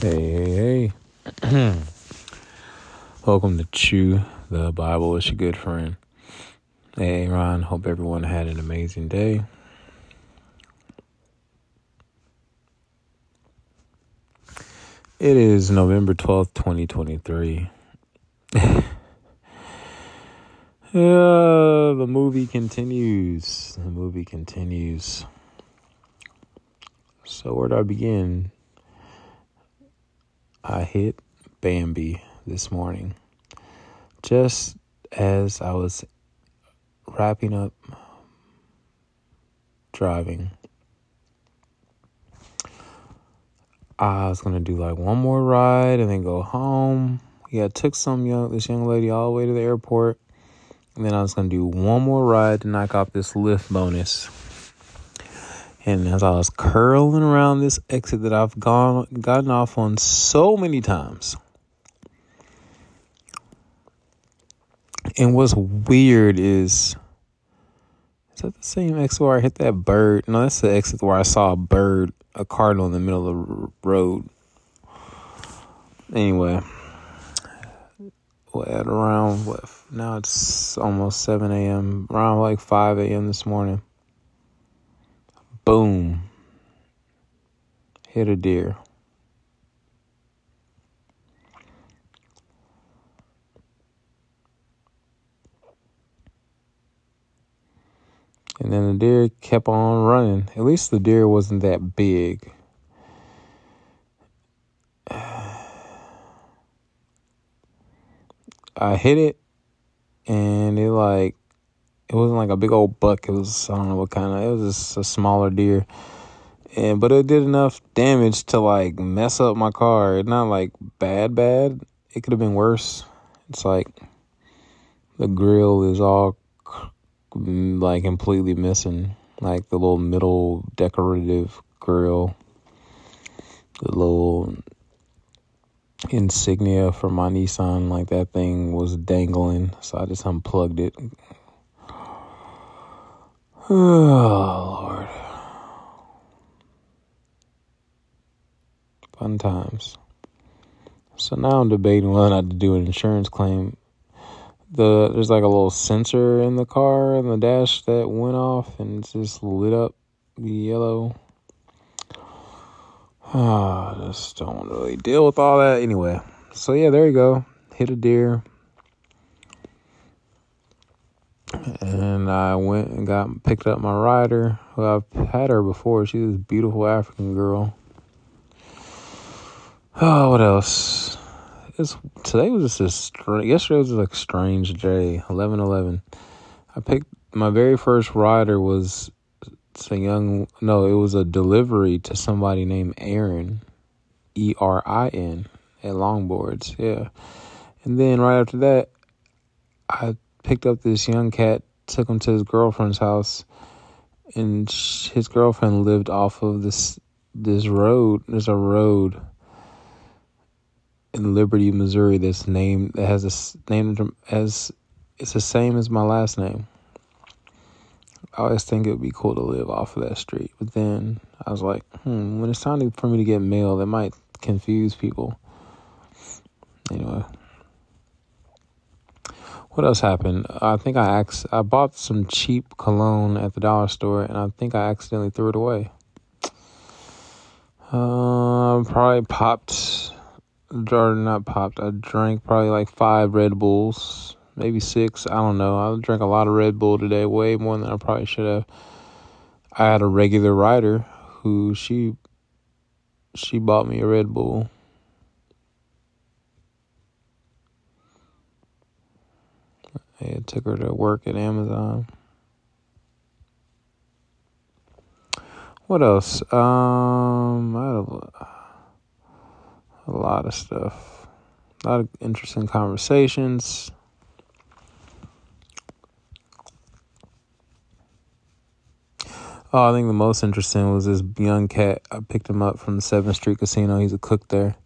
Hey, hey, hey. Welcome to Chew the Bible. It's your good friend. Aaron. Hope everyone had an amazing day. It is November 12th, 2023. uh, the movie continues. The movie continues. So, where do I begin? I hit Bambi this morning. Just as I was wrapping up driving, I was gonna do like one more ride and then go home. Yeah, I took some young this young lady all the way to the airport. And then I was gonna do one more ride to knock off this Lyft bonus. And as I was curling around this exit that I've gone gotten off on so many times, And what's weird is, is that the same exit where I hit that bird? No, that's the exit where I saw a bird, a cardinal in the middle of the road. Anyway, what at around what now it's almost 7 a.m. Around like 5 a.m. this morning. Boom. Hit a deer. And then the deer kept on running. At least the deer wasn't that big. I hit it and it like it wasn't like a big old buck. It was I don't know what kind of it was just a smaller deer. And but it did enough damage to like mess up my car. Not like bad bad. It could have been worse. It's like the grill is all like completely missing like the little middle decorative grill the little insignia for my Nissan like that thing was dangling so I just unplugged it oh lord fun times so now I'm debating whether or not to do an insurance claim the there's like a little sensor in the car in the dash that went off and it's just lit up yellow. Ah, I just don't really deal with all that anyway. So yeah, there you go. Hit a deer. And I went and got picked up my rider. Who I've had her before. She's this beautiful African girl. Oh, what else? it's today was just a strange. Yesterday was like strange day. Eleven eleven. I picked my very first rider was it's a young. No, it was a delivery to somebody named Aaron, E R I N, at Longboards. Yeah, and then right after that, I picked up this young cat, took him to his girlfriend's house, and his girlfriend lived off of this this road. There's a road in Liberty, Missouri that's named that has a name as it's the same as my last name. I always think it would be cool to live off of that street, but then I was like, hmm, when it's time for me to get mail, that might confuse people. Anyway, what else happened? I think I ax- I bought some cheap cologne at the dollar store, and I think I accidentally threw it away. Uh, probably popped Jordan not popped. I drank probably like five Red Bulls, maybe six. I don't know. I drank a lot of Red Bull today, way more than I probably should have. I had a regular rider who she she bought me a Red Bull. It took her to work at Amazon. What else? Um, I had a, a lot of stuff, a lot of interesting conversations. Oh, I think the most interesting was this young cat. I picked him up from the Seventh Street Casino. He's a cook there.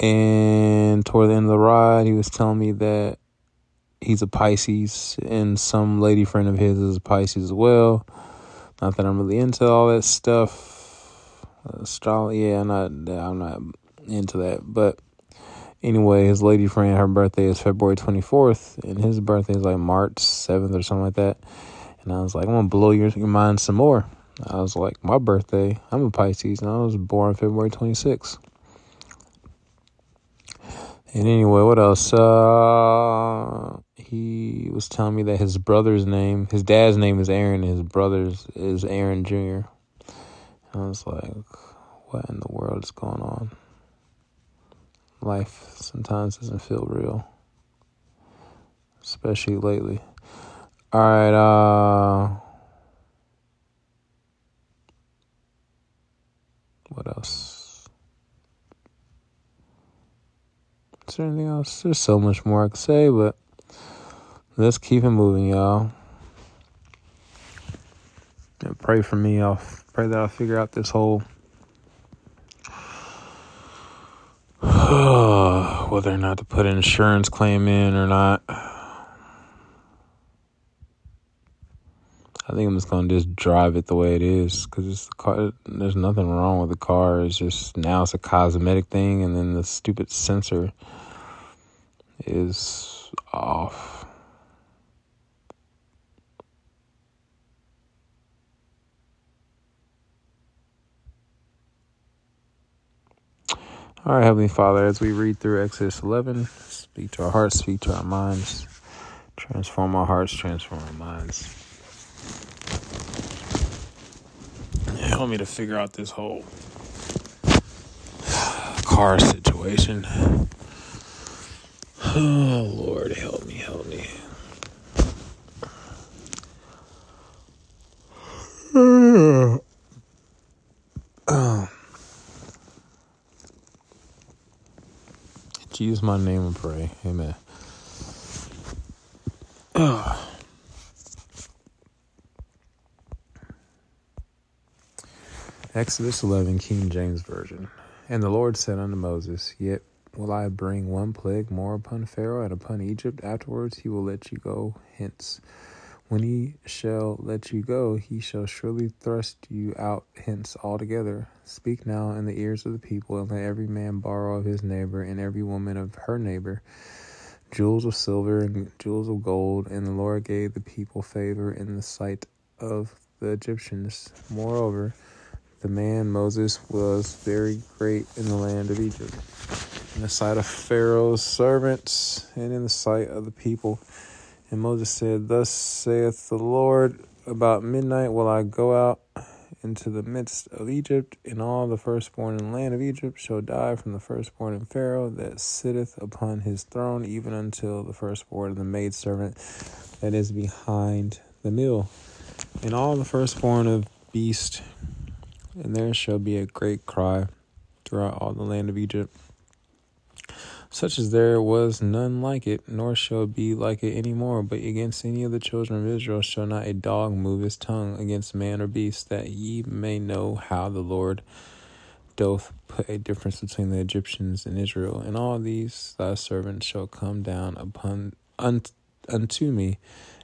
And toward the end of the ride, he was telling me that he's a Pisces, and some lady friend of his is a Pisces as well. Not that I'm really into all that stuff. Astrology, yeah, I'm not. I'm not into that. But anyway, his lady friend, her birthday is February 24th, and his birthday is like March 7th or something like that. And I was like, I'm gonna blow your, your mind some more. I was like, my birthday, I'm a Pisces, and I was born February 26th. And anyway, what else? Uh, he was telling me that his brother's name, his dad's name is Aaron, his brother's is Aaron Jr. I was like, what in the world is going on? Life sometimes doesn't feel real, especially lately. All right, uh, what else? Is there anything else? There's so much more I could say, but let's keep it moving, y'all. And pray for me. I'll pray that I'll figure out this whole whether or not to put an insurance claim in or not. I think I'm just gonna just drive it the way it is because it's the car. There's nothing wrong with the car. It's just now it's a cosmetic thing, and then the stupid sensor is off. All right, Heavenly Father, as we read through Exodus 11, speak to our hearts, speak to our minds, transform our hearts, transform our minds. Help me to figure out this whole car situation. Oh, Lord, help me, help me. oh. Use my name and pray. Amen. Exodus 11, King James Version. And the Lord said unto Moses, Yet will I bring one plague more upon Pharaoh and upon Egypt. Afterwards he will let you go hence. When he shall let you go, he shall surely thrust you out hence altogether. Speak now in the ears of the people, and let every man borrow of his neighbor, and every woman of her neighbor, jewels of silver and jewels of gold. And the Lord gave the people favor in the sight of the Egyptians. Moreover, the man Moses was very great in the land of Egypt, in the sight of Pharaoh's servants, and in the sight of the people. And Moses said, Thus saith the Lord, about midnight will I go out into the midst of Egypt, and all the firstborn in the land of Egypt shall die from the firstborn in Pharaoh that sitteth upon his throne, even until the firstborn of the maidservant that is behind the mill. And all the firstborn of beast, and there shall be a great cry throughout all the land of Egypt such as there was none like it, nor shall be like it any more. But against any of the children of Israel shall not a dog move his tongue against man or beast, that ye may know how the Lord doth put a difference between the Egyptians and Israel. And all these thy servants shall come down upon unto me,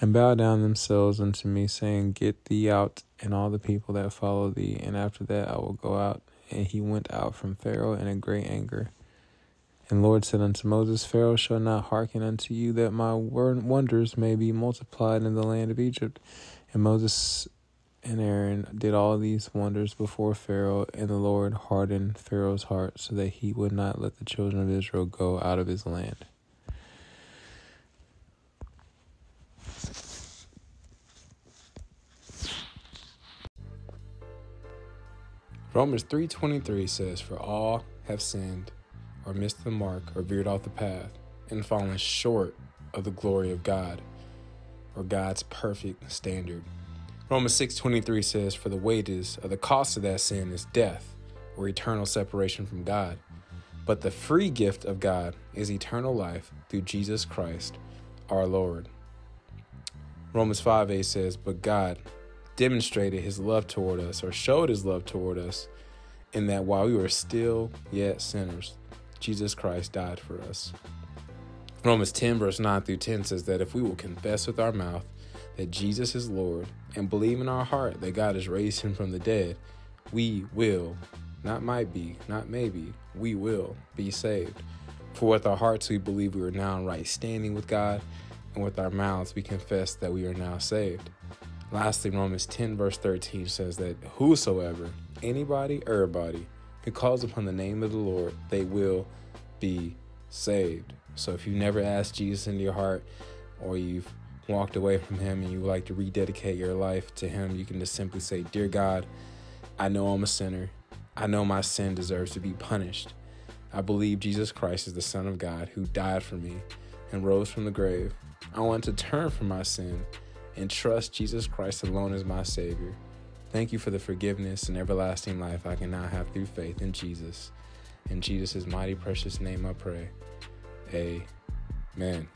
and bow down themselves unto me, saying, Get thee out, and all the people that follow thee. And after that I will go out. And he went out from Pharaoh in a great anger. And the Lord said unto Moses, Pharaoh shall not hearken unto you, that my wonders may be multiplied in the land of Egypt. And Moses and Aaron did all these wonders before Pharaoh, and the Lord hardened Pharaoh's heart, so that he would not let the children of Israel go out of his land. Romans 3:23 says for all have sinned or missed the mark or veered off the path and fallen short of the glory of God or God's perfect standard. Romans 6:23 says for the wages of the cost of that sin is death or eternal separation from God. But the free gift of God is eternal life through Jesus Christ our Lord. Romans 5a says, But God demonstrated his love toward us, or showed his love toward us, in that while we were still yet sinners, Jesus Christ died for us. Romans 10, verse 9 through 10 says that if we will confess with our mouth that Jesus is Lord and believe in our heart that God has raised him from the dead, we will, not might be, not maybe, we will be saved. For with our hearts we believe we are now in right standing with God, and with our mouths we confess that we are now saved. Lastly, Romans 10, verse 13 says that whosoever, anybody, everybody, who calls upon the name of the Lord, they will be saved. So if you never asked Jesus into your heart, or you've walked away from Him and you would like to rededicate your life to Him, you can just simply say, Dear God, I know I'm a sinner. I know my sin deserves to be punished. I believe Jesus Christ is the Son of God who died for me and rose from the grave. I want to turn from my sin and trust Jesus Christ alone as my Savior. Thank you for the forgiveness and everlasting life I can now have through faith in Jesus. In Jesus' mighty precious name I pray. Amen.